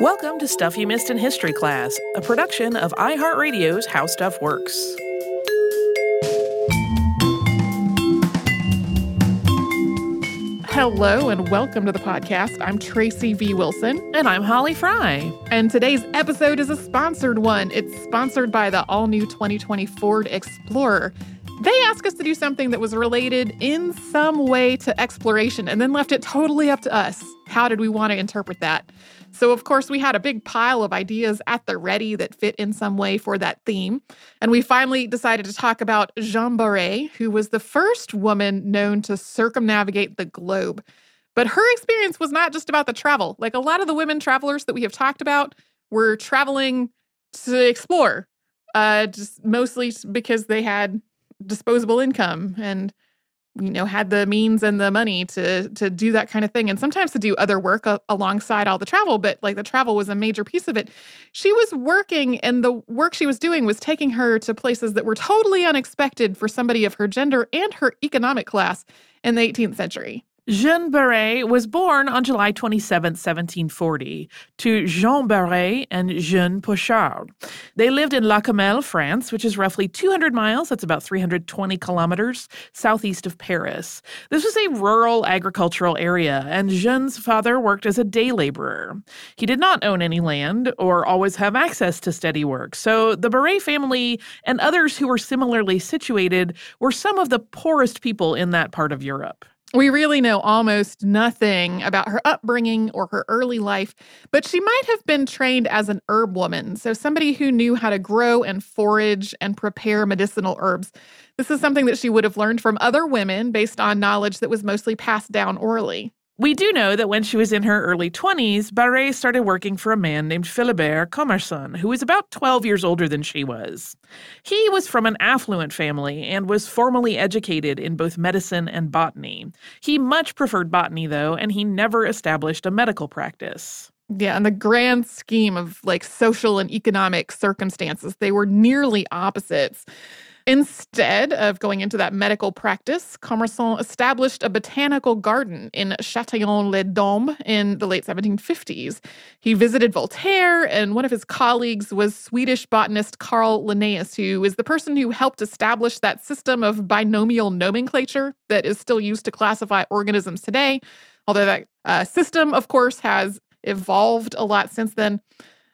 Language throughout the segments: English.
Welcome to Stuff You Missed in History Class, a production of iHeartRadio's How Stuff Works. Hello and welcome to the podcast. I'm Tracy V. Wilson. And I'm Holly Fry. And today's episode is a sponsored one. It's sponsored by the all new 2020 Ford Explorer. They asked us to do something that was related in some way to exploration and then left it totally up to us. How did we want to interpret that? So, of course, we had a big pile of ideas at the ready that fit in some way for that theme. And we finally decided to talk about Jean Baret, who was the first woman known to circumnavigate the globe. But her experience was not just about the travel. Like a lot of the women travelers that we have talked about were traveling to explore, uh, just mostly because they had disposable income and you know had the means and the money to to do that kind of thing and sometimes to do other work a- alongside all the travel but like the travel was a major piece of it. She was working and the work she was doing was taking her to places that were totally unexpected for somebody of her gender and her economic class in the 18th century Jeanne Baret was born on July 27, 1740, to Jean Baret and Jeanne Pochard. They lived in La Comelle, France, which is roughly 200 miles, that's about 320 kilometers, southeast of Paris. This was a rural agricultural area, and Jeanne's father worked as a day laborer. He did not own any land or always have access to steady work, so the Baret family and others who were similarly situated were some of the poorest people in that part of Europe. We really know almost nothing about her upbringing or her early life, but she might have been trained as an herb woman, so somebody who knew how to grow and forage and prepare medicinal herbs. This is something that she would have learned from other women based on knowledge that was mostly passed down orally. We do know that when she was in her early 20s, Baret started working for a man named Philibert Commerson, who was about 12 years older than she was. He was from an affluent family and was formally educated in both medicine and botany. He much preferred botany, though, and he never established a medical practice. Yeah, in the grand scheme of like social and economic circumstances, they were nearly opposites. Instead of going into that medical practice, Commerson established a botanical garden in Châtillon-les-Dombes in the late 1750s. He visited Voltaire, and one of his colleagues was Swedish botanist Carl Linnaeus, who is the person who helped establish that system of binomial nomenclature that is still used to classify organisms today. Although that uh, system, of course, has evolved a lot since then.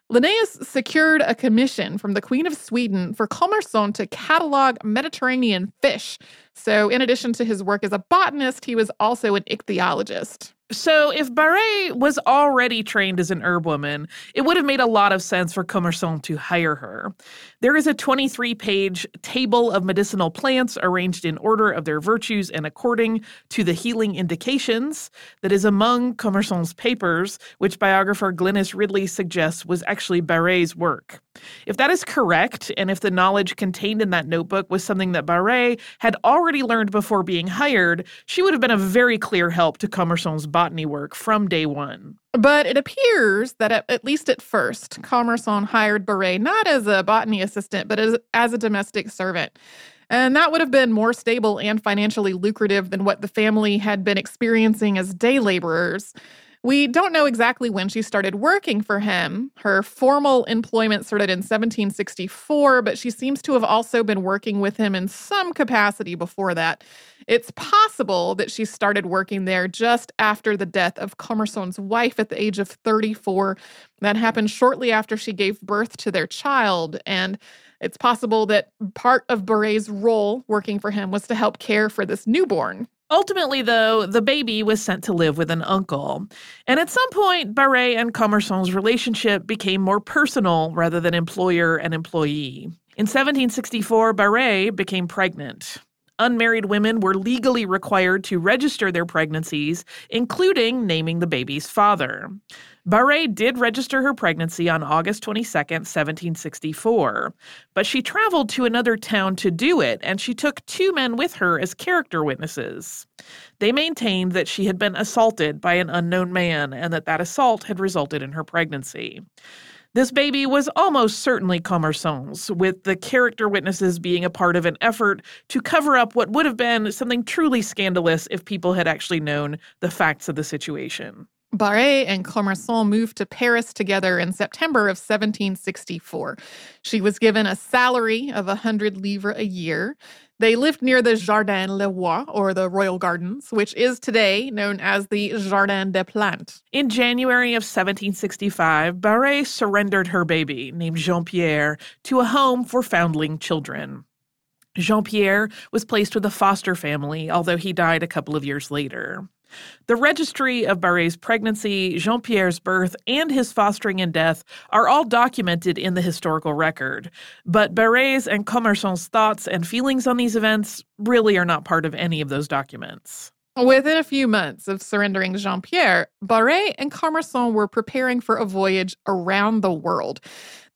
Linnaeus secured a commission from the Queen of Sweden for Commerson to catalog Mediterranean fish. So, in addition to his work as a botanist, he was also an ichthyologist. So, if Baret was already trained as an herb woman, it would have made a lot of sense for Commerson to hire her. There is a 23 page table of medicinal plants arranged in order of their virtues and according to the healing indications that is among Commerson's papers, which biographer Glynis Ridley suggests was actually Baret's work. If that is correct, and if the knowledge contained in that notebook was something that Baret had already learned before being hired, she would have been a very clear help to Commerson's botany work from day one. But it appears that at, at least at first, Commerson hired Baret not as a botany assistant, but as, as a domestic servant. And that would have been more stable and financially lucrative than what the family had been experiencing as day laborers. We don't know exactly when she started working for him. Her formal employment started in 1764, but she seems to have also been working with him in some capacity before that. It's possible that she started working there just after the death of Commerson's wife at the age of 34. That happened shortly after she gave birth to their child. And it's possible that part of Baret's role working for him was to help care for this newborn. Ultimately, though, the baby was sent to live with an uncle. And at some point, Baret and Commerson's relationship became more personal rather than employer and employee. In 1764, Baret became pregnant. Unmarried women were legally required to register their pregnancies, including naming the baby's father. Baret did register her pregnancy on August 22, 1764, but she traveled to another town to do it, and she took two men with her as character witnesses. They maintained that she had been assaulted by an unknown man and that that assault had resulted in her pregnancy. This baby was almost certainly Commerson's, with the character witnesses being a part of an effort to cover up what would have been something truly scandalous if people had actually known the facts of the situation. Baret and Commerson moved to Paris together in September of 1764. She was given a salary of 100 livres a year. They lived near the Jardin Le Roi, or the Royal Gardens, which is today known as the Jardin des Plantes. In January of 1765, Baret surrendered her baby, named Jean Pierre, to a home for foundling children. Jean Pierre was placed with a foster family, although he died a couple of years later. The registry of Baret's pregnancy, Jean Pierre's birth, and his fostering and death are all documented in the historical record. But Baret's and Commerson's thoughts and feelings on these events really are not part of any of those documents. Within a few months of surrendering Jean Pierre, Baret and Commerson were preparing for a voyage around the world.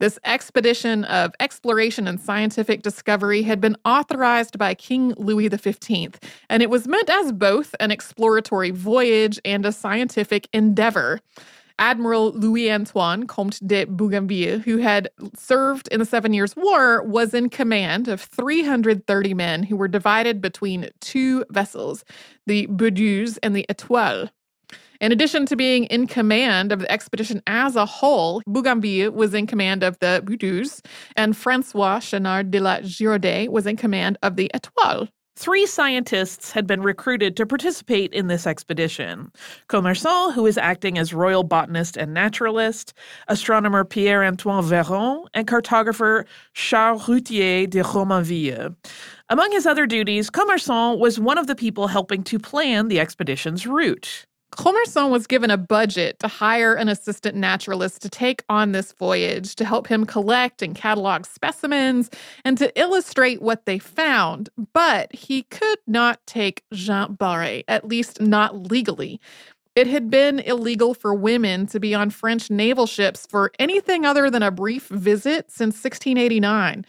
This expedition of exploration and scientific discovery had been authorized by King Louis XV, and it was meant as both an exploratory voyage and a scientific endeavor. Admiral Louis Antoine Comte de Bougainville, who had served in the Seven Years' War, was in command of 330 men who were divided between two vessels, the Boudeuse and the Etoile. In addition to being in command of the expedition as a whole, Bougainville was in command of the Boudeuse, and Francois Chenard de la Giraudais was in command of the Etoile. Three scientists had been recruited to participate in this expedition Commerson, who is acting as royal botanist and naturalist, astronomer Pierre Antoine Véron, and cartographer Charles Routier de Romainville. Among his other duties, Commerson was one of the people helping to plan the expedition's route. Commerson was given a budget to hire an assistant naturalist to take on this voyage to help him collect and catalog specimens and to illustrate what they found. But he could not take Jean Baret, at least not legally. It had been illegal for women to be on French naval ships for anything other than a brief visit since 1689.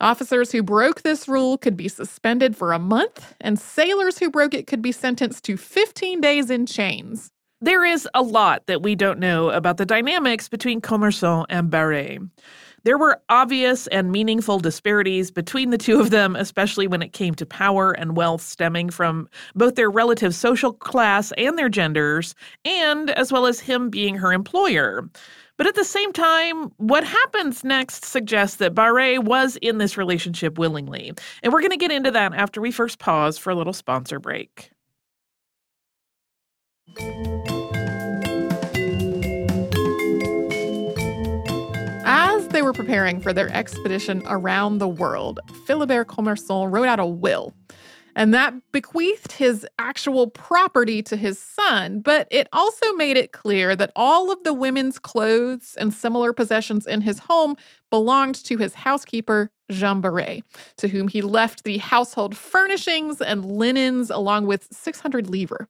Officers who broke this rule could be suspended for a month, and sailors who broke it could be sentenced to 15 days in chains. There is a lot that we don't know about the dynamics between Commerson and Baret. There were obvious and meaningful disparities between the two of them, especially when it came to power and wealth stemming from both their relative social class and their genders, and as well as him being her employer. But at the same time, what happens next suggests that Baret was in this relationship willingly. And we're going to get into that after we first pause for a little sponsor break. As they were preparing for their expedition around the world, Philibert Commerson wrote out a will and that bequeathed his actual property to his son, but it also made it clear that all of the women's clothes and similar possessions in his home belonged to his housekeeper, Jean Baret, to whom he left the household furnishings and linens along with 600 livres.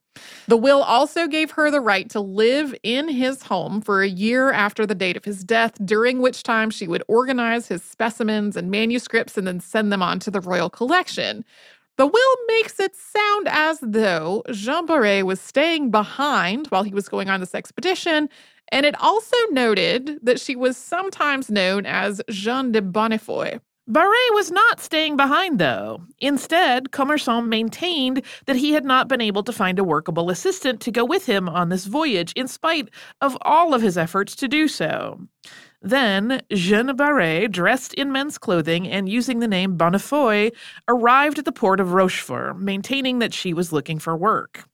The will also gave her the right to live in his home for a year after the date of his death, during which time she would organize his specimens and manuscripts and then send them on to the royal collection. The will makes it sound as though Jean Baret was staying behind while he was going on this expedition, and it also noted that she was sometimes known as Jeanne de Bonnefoy. Baret was not staying behind, though. Instead, Commerson maintained that he had not been able to find a workable assistant to go with him on this voyage, in spite of all of his efforts to do so. Then, Jeanne Baret, dressed in men's clothing and using the name Bonnefoy, arrived at the port of Rochefort, maintaining that she was looking for work.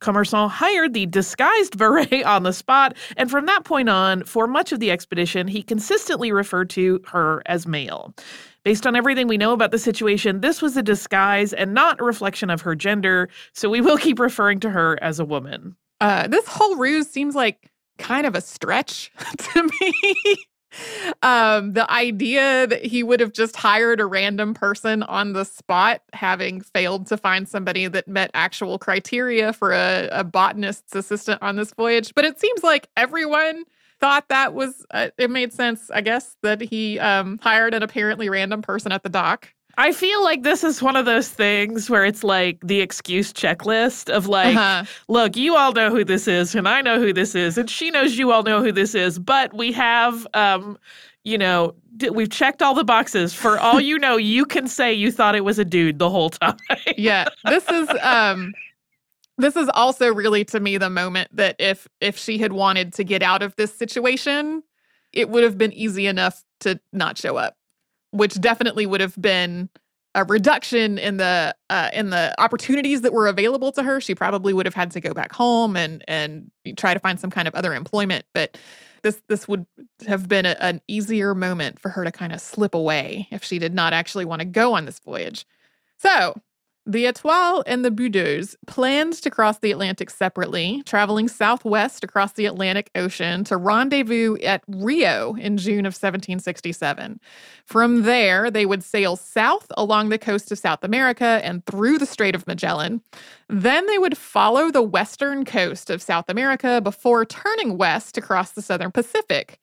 Commerson hired the disguised Baret on the spot, and from that point on, for much of the expedition, he consistently referred to her as male. Based on everything we know about the situation, this was a disguise and not a reflection of her gender, so we will keep referring to her as a woman. Uh, this whole ruse seems like kind of a stretch to me. um, the idea that he would have just hired a random person on the spot, having failed to find somebody that met actual criteria for a, a botanist's assistant on this voyage. But it seems like everyone thought that was, uh, it made sense, I guess, that he um, hired an apparently random person at the dock. I feel like this is one of those things where it's like the excuse checklist of like, uh-huh. look, you all know who this is, and I know who this is, and she knows you all know who this is, but we have, um, you know, we've checked all the boxes. For all you know, you can say you thought it was a dude the whole time. yeah, this is um, This is also really to me the moment that if if she had wanted to get out of this situation, it would have been easy enough to not show up, which definitely would have been a reduction in the uh, in the opportunities that were available to her. She probably would have had to go back home and and try to find some kind of other employment. But this this would have been a, an easier moment for her to kind of slip away if she did not actually want to go on this voyage. So the Etoile and the Boudeuse planned to cross the Atlantic separately, traveling southwest across the Atlantic Ocean to rendezvous at Rio in June of 1767. From there, they would sail south along the coast of South America and through the Strait of Magellan. Then they would follow the western coast of South America before turning west to cross the southern Pacific.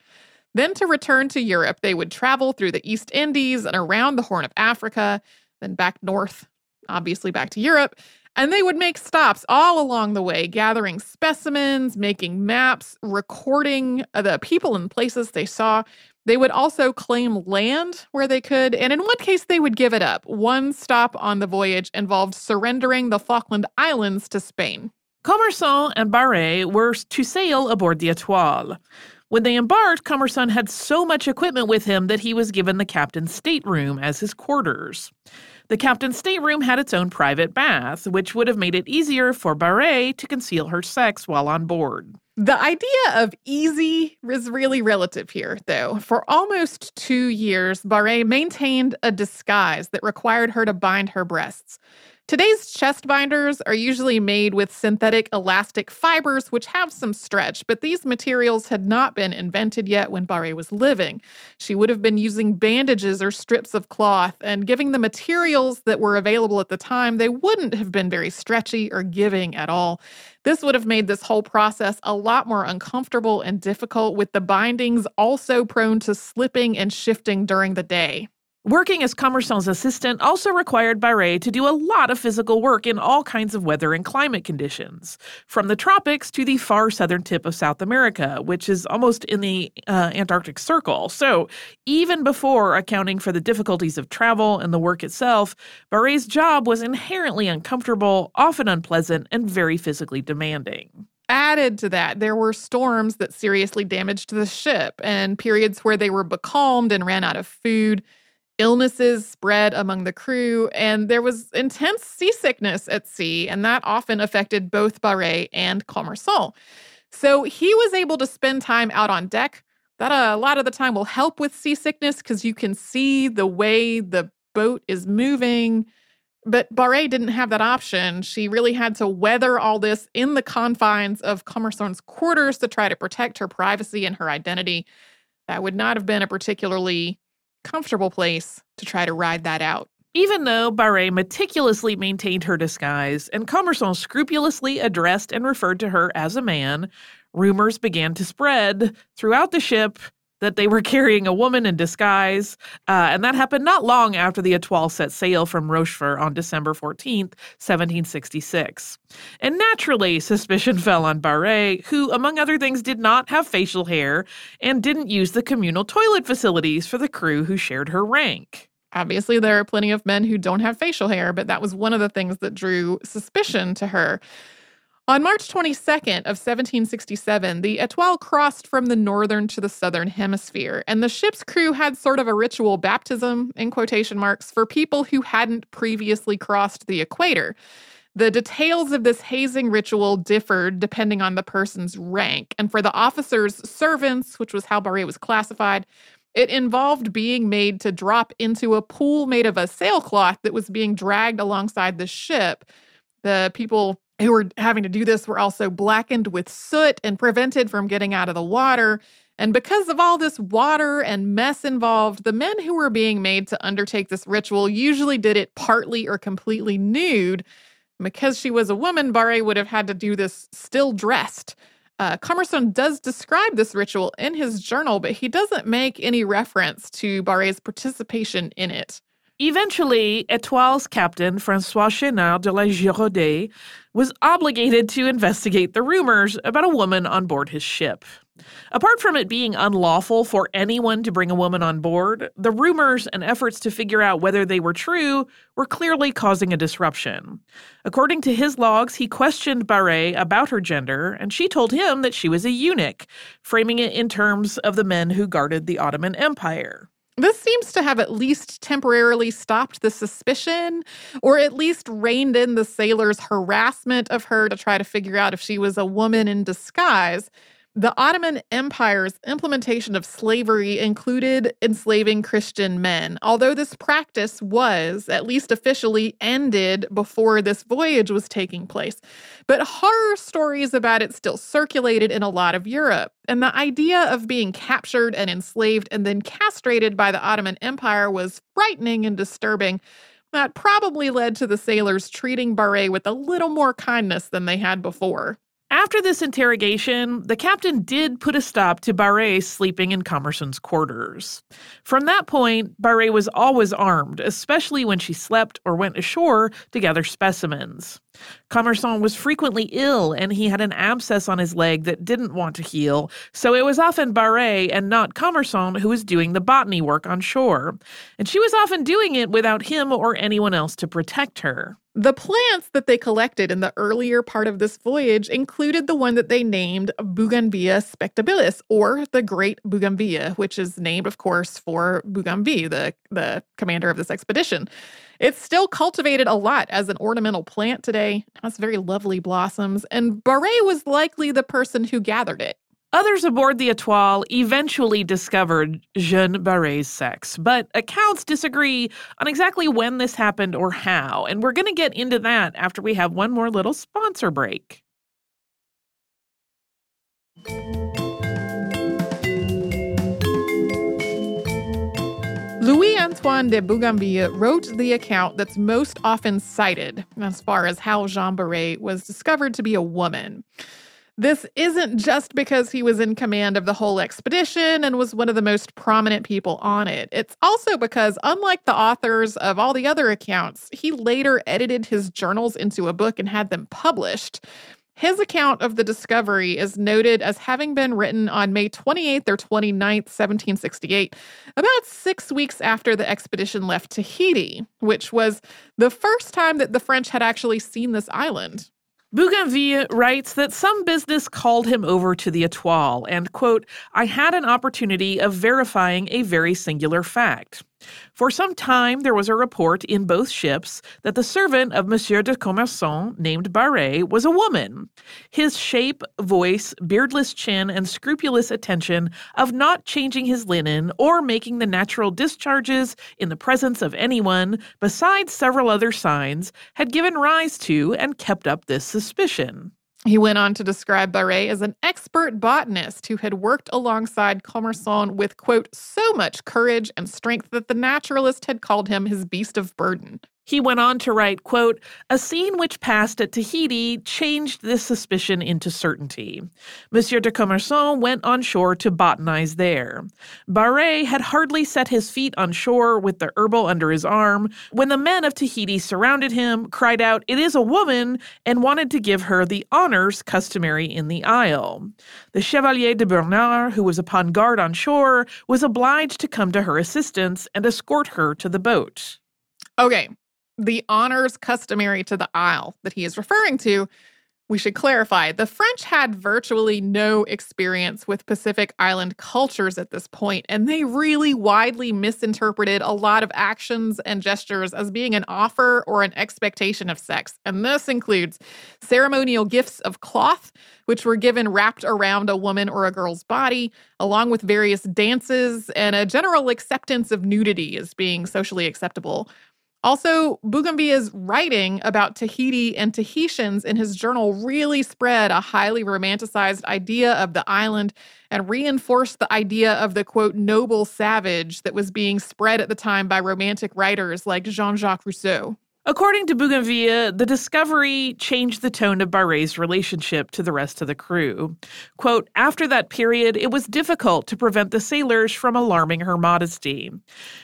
Then, to return to Europe, they would travel through the East Indies and around the Horn of Africa, then back north obviously back to Europe. And they would make stops all along the way, gathering specimens, making maps, recording uh, the people and places they saw. They would also claim land where they could, and in one case, they would give it up. One stop on the voyage involved surrendering the Falkland Islands to Spain. Commerson and Baret were to sail aboard the Etoile. When they embarked, Commerson had so much equipment with him that he was given the captain's stateroom as his quarters. The captain's stateroom had its own private bath, which would have made it easier for Baret to conceal her sex while on board. The idea of easy is really relative here, though. For almost two years, Baret maintained a disguise that required her to bind her breasts. Today's chest binders are usually made with synthetic elastic fibers, which have some stretch, but these materials had not been invented yet when Baret was living. She would have been using bandages or strips of cloth, and giving the materials that were available at the time, they wouldn't have been very stretchy or giving at all. This would have made this whole process a lot more uncomfortable and difficult, with the bindings also prone to slipping and shifting during the day. Working as Commerson's assistant also required Baret to do a lot of physical work in all kinds of weather and climate conditions, from the tropics to the far southern tip of South America, which is almost in the uh, Antarctic Circle. So, even before accounting for the difficulties of travel and the work itself, Baret's job was inherently uncomfortable, often unpleasant, and very physically demanding. Added to that, there were storms that seriously damaged the ship and periods where they were becalmed and ran out of food illnesses spread among the crew, and there was intense seasickness at sea, and that often affected both Baret and Commerson. So he was able to spend time out on deck. That uh, a lot of the time will help with seasickness because you can see the way the boat is moving. But Baret didn't have that option. She really had to weather all this in the confines of Commerson's quarters to try to protect her privacy and her identity. That would not have been a particularly comfortable place to try to ride that out. Even though Baret meticulously maintained her disguise and Commerson scrupulously addressed and referred to her as a man, rumors began to spread throughout the ship that they were carrying a woman in disguise. Uh, and that happened not long after the Etoile set sail from Rochefort on December 14th, 1766. And naturally, suspicion fell on Baret, who, among other things, did not have facial hair and didn't use the communal toilet facilities for the crew who shared her rank. Obviously, there are plenty of men who don't have facial hair, but that was one of the things that drew suspicion to her. On March 22nd of 1767, the Etoile crossed from the northern to the southern hemisphere, and the ship's crew had sort of a ritual baptism, in quotation marks, for people who hadn't previously crossed the equator. The details of this hazing ritual differed depending on the person's rank, and for the officers' servants, which was how Baret was classified, it involved being made to drop into a pool made of a sailcloth that was being dragged alongside the ship. The people who were having to do this were also blackened with soot and prevented from getting out of the water. And because of all this water and mess involved, the men who were being made to undertake this ritual usually did it partly or completely nude. Because she was a woman, Baret would have had to do this still dressed. Uh, Commerson does describe this ritual in his journal, but he doesn't make any reference to Baret's participation in it. Eventually, Etoile's captain, Francois Chénard de la Giraudais, was obligated to investigate the rumors about a woman on board his ship. Apart from it being unlawful for anyone to bring a woman on board, the rumors and efforts to figure out whether they were true were clearly causing a disruption. According to his logs, he questioned Baret about her gender, and she told him that she was a eunuch, framing it in terms of the men who guarded the Ottoman Empire. This seems to have at least temporarily stopped the suspicion, or at least reined in the sailors' harassment of her to try to figure out if she was a woman in disguise. The Ottoman Empire's implementation of slavery included enslaving Christian men, although this practice was, at least officially, ended before this voyage was taking place. But horror stories about it still circulated in a lot of Europe. And the idea of being captured and enslaved and then castrated by the Ottoman Empire was frightening and disturbing. That probably led to the sailors treating Baret with a little more kindness than they had before. After this interrogation, the captain did put a stop to Baret sleeping in Commerson's quarters. From that point, Baret was always armed, especially when she slept or went ashore to gather specimens. Commerson was frequently ill and he had an abscess on his leg that didn't want to heal, so it was often Baret and not Commerson who was doing the botany work on shore. And she was often doing it without him or anyone else to protect her. The plants that they collected in the earlier part of this voyage included the one that they named Bougainvillea spectabilis, or the Great Bougainvillea, which is named, of course, for Bougainville, the, the commander of this expedition. It's still cultivated a lot as an ornamental plant today. It has very lovely blossoms, and Baret was likely the person who gathered it. Others aboard the Etoile eventually discovered Jeanne Baret's sex, but accounts disagree on exactly when this happened or how, and we're going to get into that after we have one more little sponsor break. Antoine de Bougainville wrote the account that's most often cited as far as how Jean Baret was discovered to be a woman. This isn't just because he was in command of the whole expedition and was one of the most prominent people on it. It's also because, unlike the authors of all the other accounts, he later edited his journals into a book and had them published. His account of the discovery is noted as having been written on May 28th or 29th, 1768, about six weeks after the expedition left Tahiti, which was the first time that the French had actually seen this island. Bougainville writes that some business called him over to the Etoile and, quote, I had an opportunity of verifying a very singular fact. For some time, there was a report in both ships that the servant of Monsieur de Commerson, named Baret, was a woman. His shape, voice, beardless chin, and scrupulous attention of not changing his linen or making the natural discharges in the presence of anyone, besides several other signs, had given rise to and kept up this suspicion. He went on to describe Baret as an expert botanist who had worked alongside Commerson with, quote, so much courage and strength that the naturalist had called him his beast of burden. He went on to write, quote, A scene which passed at Tahiti changed this suspicion into certainty. Monsieur de Commerson went on shore to botanize there. Baret had hardly set his feet on shore with the herbal under his arm when the men of Tahiti surrounded him, cried out, It is a woman, and wanted to give her the honors customary in the isle. The Chevalier de Bernard, who was upon guard on shore, was obliged to come to her assistance and escort her to the boat. Okay, the honors customary to the Isle that he is referring to, we should clarify the French had virtually no experience with Pacific Island cultures at this point, and they really widely misinterpreted a lot of actions and gestures as being an offer or an expectation of sex. And this includes ceremonial gifts of cloth, which were given wrapped around a woman or a girl's body, along with various dances and a general acceptance of nudity as being socially acceptable. Also, Bougainville's writing about Tahiti and Tahitians in his journal really spread a highly romanticized idea of the island and reinforced the idea of the quote, noble savage that was being spread at the time by romantic writers like Jean Jacques Rousseau. According to Bougainville, the discovery changed the tone of Baret's relationship to the rest of the crew. Quote, after that period, it was difficult to prevent the sailors from alarming her modesty.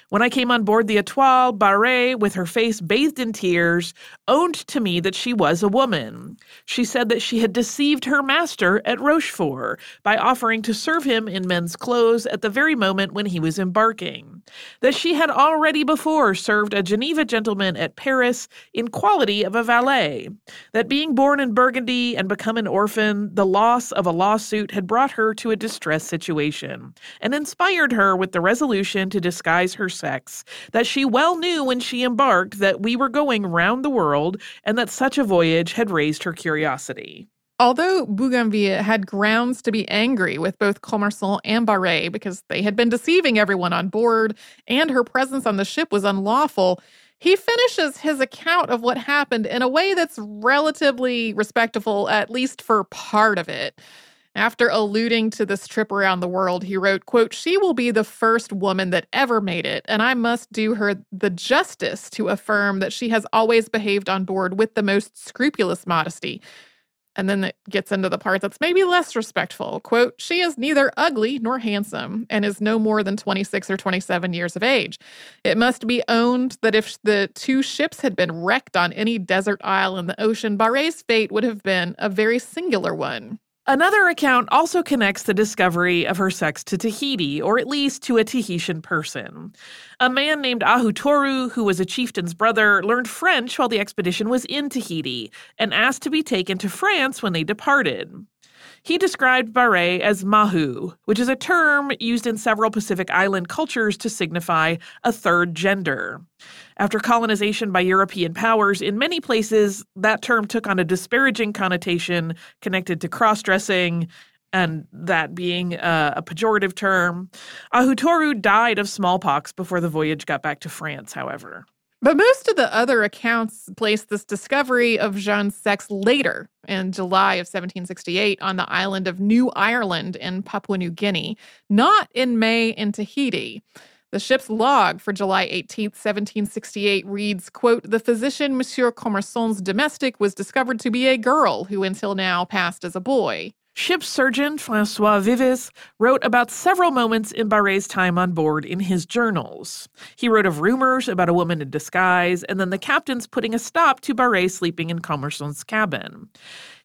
When I came on board the Etoile, Baret, with her face bathed in tears, owned to me that she was a woman. She said that she had deceived her master at Rochefort by offering to serve him in men's clothes at the very moment when he was embarking. That she had already before served a Geneva gentleman at Paris in quality of a valet, that being born in Burgundy and become an orphan, the loss of a lawsuit had brought her to a distressed situation, and inspired her with the resolution to disguise her sex, that she well knew when she embarked that we were going round the world, and that such a voyage had raised her curiosity. Although Bougainville had grounds to be angry with both Commerson and Baret because they had been deceiving everyone on board and her presence on the ship was unlawful, he finishes his account of what happened in a way that's relatively respectful, at least for part of it. After alluding to this trip around the world, he wrote, quote, She will be the first woman that ever made it, and I must do her the justice to affirm that she has always behaved on board with the most scrupulous modesty. And then it gets into the part that's maybe less respectful. Quote, she is neither ugly nor handsome and is no more than 26 or 27 years of age. It must be owned that if the two ships had been wrecked on any desert isle in the ocean, Baret's fate would have been a very singular one. Another account also connects the discovery of her sex to Tahiti, or at least to a Tahitian person. A man named Ahutoru, who was a chieftain's brother, learned French while the expedition was in Tahiti and asked to be taken to France when they departed. He described Baret as mahu, which is a term used in several Pacific Island cultures to signify a third gender. After colonization by European powers, in many places, that term took on a disparaging connotation connected to cross dressing and that being a, pejorative term. Ahutoru died of smallpox before the voyage got back to France, however. But most of the other accounts place this discovery of Jeanne's sex later, in July of 1768, on the island of New Ireland in Papua New Guinea, not in May in Tahiti. The ship's log for July 18, 1768 reads, quote, The physician Monsieur Commerson's domestic was discovered to be a girl who until now passed as a boy. Ship surgeon Francois Vives wrote about several moments in Baret's time on board in his journals. He wrote of rumors about a woman in disguise and then the captain's putting a stop to Baret sleeping in Commerson's cabin.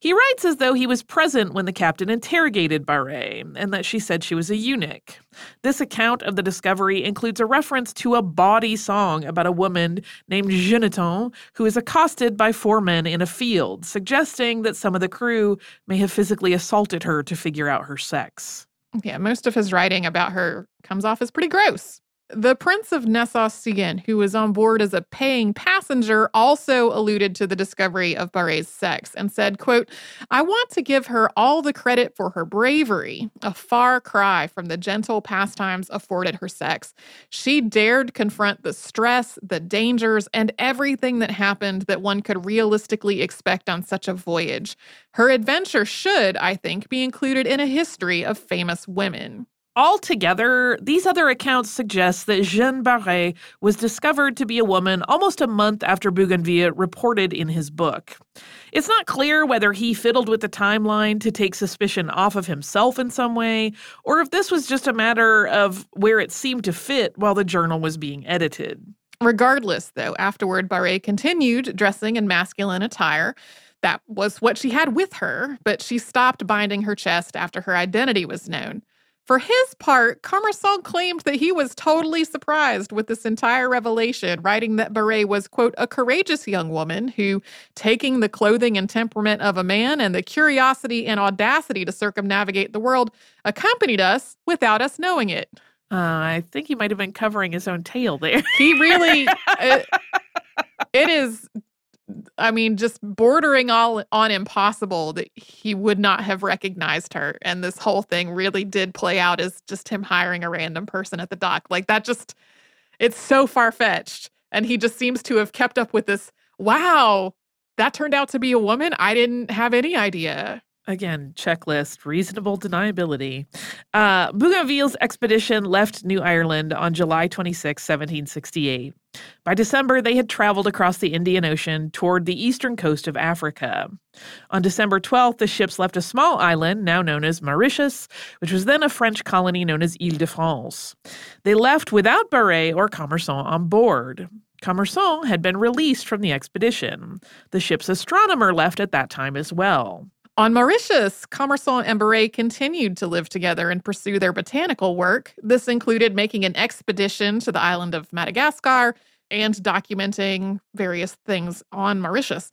He writes as though he was present when the captain interrogated Baret and that she said she was a eunuch. This account of the discovery includes a reference to a bawdy song about a woman named Jeanneton who is accosted by four men in a field, suggesting that some of the crew may have physically assaulted her to figure out her sex. Yeah, most of his writing about her comes off as pretty gross. The Prince of Nassau-Siegen, who was on board as a paying passenger, also alluded to the discovery of Baret's sex and said, quote, I want to give her all the credit for her bravery, a far cry from the gentle pastimes afforded her sex. She dared confront the stress, the dangers, and everything that happened that one could realistically expect on such a voyage. Her adventure should, I think, be included in a history of famous women. Altogether, these other accounts suggest that Jeanne Baret was discovered to be a woman almost a month after Bougainville reported in his book. It's not clear whether he fiddled with the timeline to take suspicion off of himself in some way, or if this was just a matter of where it seemed to fit while the journal was being edited. Regardless, though, afterward, Baret continued dressing in masculine attire. That was what she had with her, but she stopped binding her chest after her identity was known. For his part, Commerson claimed that he was totally surprised with this entire revelation, writing that Baret was, quote, a courageous young woman who, taking the clothing and temperament of a man and the curiosity and audacity to circumnavigate the world, accompanied us without us knowing it. Uh, I think he might have been covering his own tail there. He really. it, it is I mean, just bordering all on impossible that he would not have recognized her. And this whole thing really did play out as just him hiring a random person at the dock. Like that just, it's so far fetched. And he just seems to have kept up with this. Wow, that turned out to be a woman. I didn't have any idea. Again, checklist, reasonable deniability. Uh, Bougainville's expedition left New Ireland on July 26, 1768. By December, they had traveled across the Indian Ocean toward the eastern coast of Africa. On December 12th, the ships left a small island, now known as Mauritius, which was then a French colony known as Ile de France. They left without Baret or Commerson on board. Commerson had been released from the expedition. The ship's astronomer left at that time as well. On Mauritius, Commerson and Baret continued to live together and pursue their botanical work. This included making an expedition to the island of Madagascar and documenting various things on Mauritius.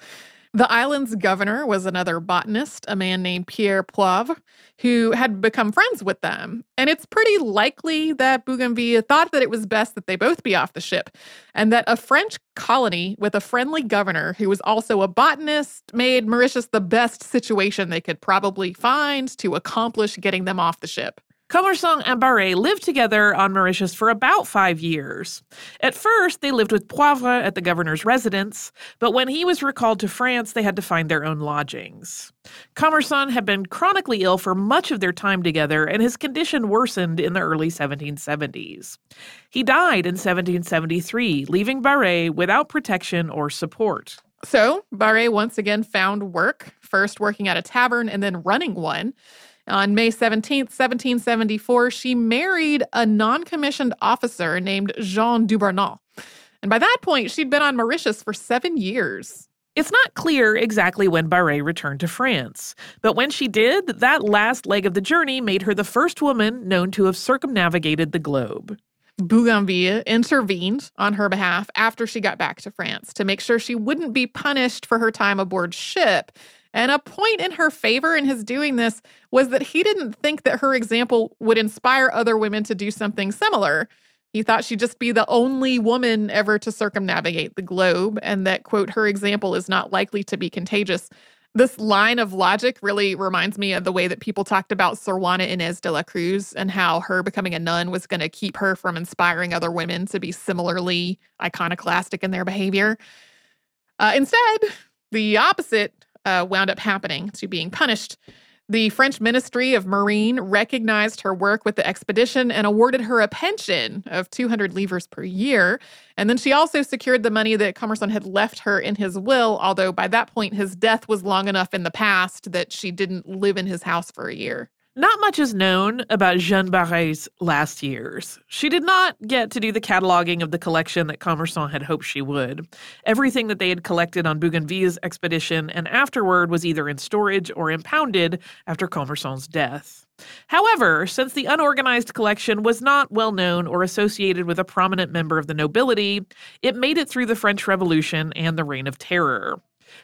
The island's governor was another botanist, a man named Pierre Poivre, who had become friends with them. And it's pretty likely that Bougainville thought that it was best that they both be off the ship, and that a French colony with a friendly governor who was also a botanist made Mauritius the best situation they could probably find to accomplish getting them off the ship. Commerson and Baret lived together on Mauritius for about five years. At first, they lived with Poivre at the governor's residence, but when he was recalled to France, they had to find their own lodgings. Commerson had been chronically ill for much of their time together, and his condition worsened in the early 1770s. He died in 1773, leaving Baret without protection or support. So, Baret once again found work, first working at a tavern and then running one. On May 17th, 1774, she married a non commissioned officer named Jean Dubernard. And by that point, she'd been on Mauritius for seven years. It's not clear exactly when Baret returned to France, but when she did, that last leg of the journey made her the first woman known to have circumnavigated the globe. Bougainville intervened on her behalf after she got back to France to make sure she wouldn't be punished for her time aboard ship and a point in her favor in his doing this was that he didn't think that her example would inspire other women to do something similar. He thought she'd just be the only woman ever to circumnavigate the globe, and that, quote, her example is not likely to be contagious. This line of logic really reminds me of the way that people talked about Sor Juana Inez de la Cruz and how her becoming a nun was going to keep her from inspiring other women to be similarly iconoclastic in their behavior. Uh, instead, the opposite uh, wound up happening to being punished. The French Ministry of Marine recognized her work with the expedition and awarded her a pension of 200 livres per year. And then she also secured the money that Commerson had left her in his will, although by that point his death was long enough in the past that she didn't live in his house for a year. Not much is known about Jeanne Baret's last years. She did not get to do the cataloging of the collection that Commerson had hoped she would. Everything that they had collected on Bougainville's expedition and afterward was either in storage or impounded after Commerson's death. However, since the unorganized collection was not well known or associated with a prominent member of the nobility, it made it through the French Revolution and the Reign of Terror.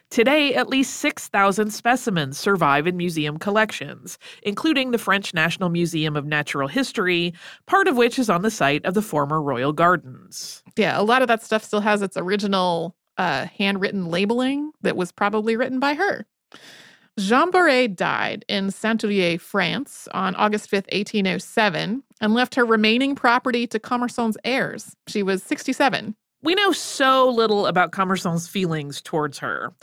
Today, at least 6,000 specimens survive in museum collections, including the French National Museum of Natural History, part of which is on the site of the former Royal Gardens. Yeah, a lot of that stuff still has its original uh, handwritten labeling that was probably written by her. Jean Baret died in Saint-Aulaye, France on August 5th, 1807, and left her remaining property to Commerson's heirs. She was 67. We know so little about Commerson's feelings towards her.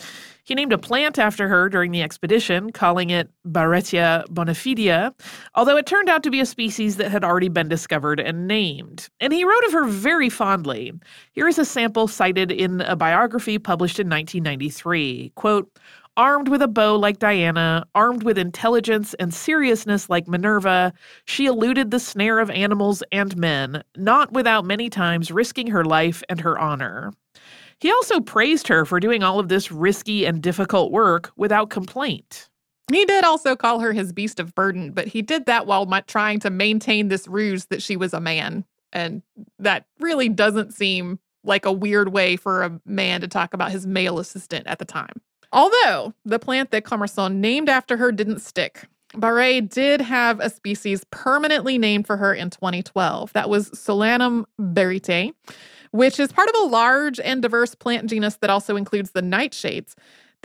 He named a plant after her during the expedition, calling it Baretia bonafidia, although it turned out to be a species that had already been discovered and named. And he wrote of her very fondly. Here is a sample cited in a biography published in 1993. Quote, Armed with a bow like Diana, armed with intelligence and seriousness like Minerva, she eluded the snare of animals and men, not without many times risking her life and her honor. He also praised her for doing all of this risky and difficult work without complaint. He did also call her his beast of burden, but he did that while trying to maintain this ruse that she was a man. And that really doesn't seem like a weird way for a man to talk about his male assistant at the time. Although the plant that Commerson named after her didn't stick. Baret did have a species permanently named for her in 2012. That was Solanum baretiae, which is part of a large and diverse plant genus that also includes the nightshades.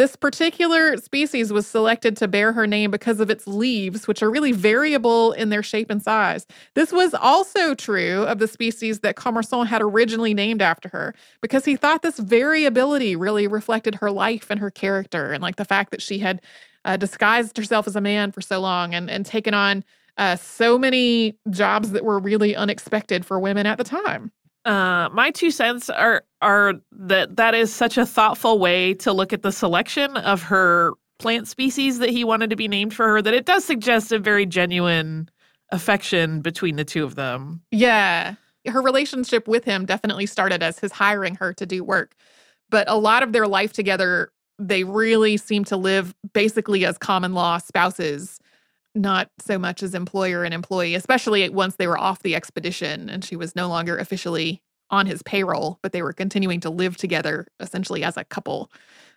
This particular species was selected to bear her name because of its leaves, which are really variable in their shape and size. This was also true of the species that Commerson had originally named after her, because he thought this variability really reflected her life and her character, and like the fact that she had uh, disguised herself as a man for so long and, and taken on uh, so many jobs that were really unexpected for women at the time. Uh, my two cents are are that that is such a thoughtful way to look at the selection of her plant species that he wanted to be named for her. That it does suggest a very genuine affection between the two of them. Yeah, her relationship with him definitely started as his hiring her to do work, but a lot of their life together, they really seem to live basically as common law spouses not so much as employer and employee, especially once they were off the expedition and she was no longer officially on his payroll, but they were continuing to live together essentially as a couple.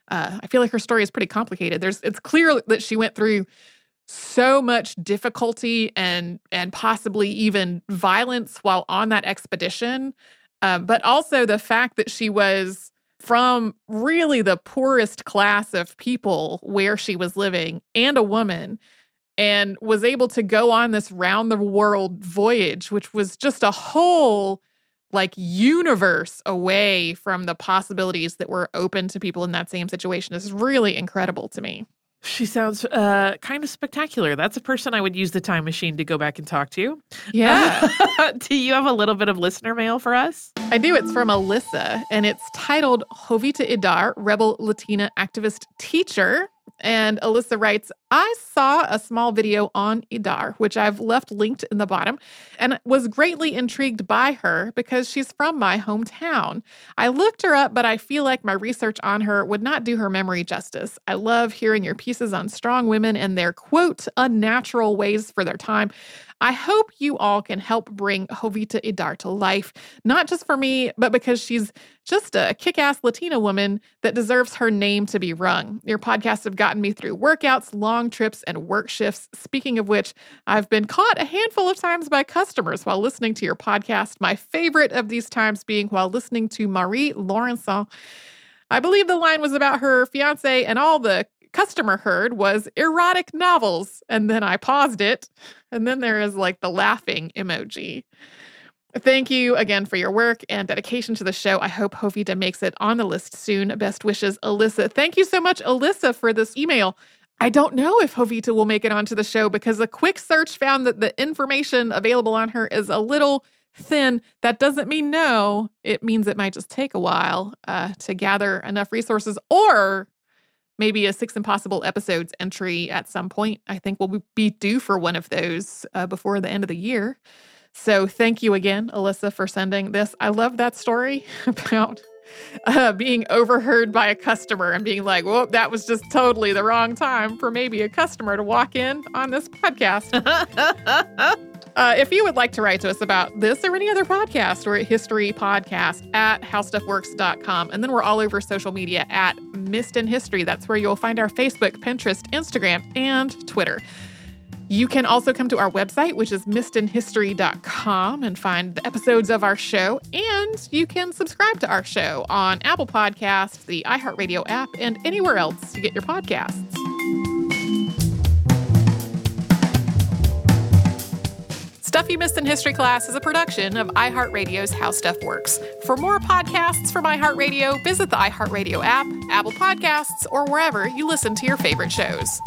Uh, I feel like her story is pretty complicated. There's it's clear that she went through so much difficulty and and possibly even violence while on that expedition, uh, but also the fact that she was from really the poorest class of people where she was living and a woman and was able to go on this round the world voyage, which was just a whole like universe away from the possibilities that were open to people in that same situation. This is really incredible to me. She sounds uh, kind of spectacular. That's a person I would use the time machine to go back and talk to. Yeah. Uh, do you have a little bit of listener mail for us? I do. It's from Alyssa, and it's titled Jovita Idar, Rebel Latina Activist Teacher. And Alyssa writes, I saw a small video on Idar, which I've left linked in the bottom, and was greatly intrigued by her because she's from my hometown. I looked her up, but I feel like my research on her would not do her memory justice. I love hearing your pieces on strong women and their quote, unnatural ways for their time. I hope you all can help bring Jovita Idar to life, not just for me, but because she's just a kick ass Latina woman that deserves her name to be rung. Your podcasts have gotten me through workouts, long trips, and work shifts. Speaking of which, I've been caught a handful of times by customers while listening to your podcast. My favorite of these times being while listening to Marie Laurencin. I believe the line was about her fiance, and all the customer heard was erotic novels. And then I paused it. And then there is like the laughing emoji. Thank you again for your work and dedication to the show. I hope Jovita makes it on the list soon. Best wishes, Alyssa. Thank you so much, Alyssa, for this email. I don't know if Jovita will make it onto the show because a quick search found that the information available on her is a little thin. That doesn't mean no. It means it might just take a while uh, to gather enough resources or maybe a Six Impossible episodes entry at some point. I think we'll be due for one of those uh, before the end of the year. So thank you again, Alyssa, for sending this. I love that story about uh, being overheard by a customer and being like, "Well, that was just totally the wrong time for maybe a customer to walk in on this podcast." uh, if you would like to write to us about this or any other podcast, we're at History Podcast at HowStuffWorks.com. And then we're all over social media at Missed in History. That's where you'll find our Facebook, Pinterest, Instagram, and Twitter. You can also come to our website, which is missedinhistory.com, and find the episodes of our show. And you can subscribe to our show on Apple Podcasts, the iHeartRadio app, and anywhere else you get your podcasts. Stuff You Missed in History Class is a production of iHeartRadio's How Stuff Works. For more podcasts from iHeartRadio, visit the iHeartRadio app, Apple Podcasts, or wherever you listen to your favorite shows.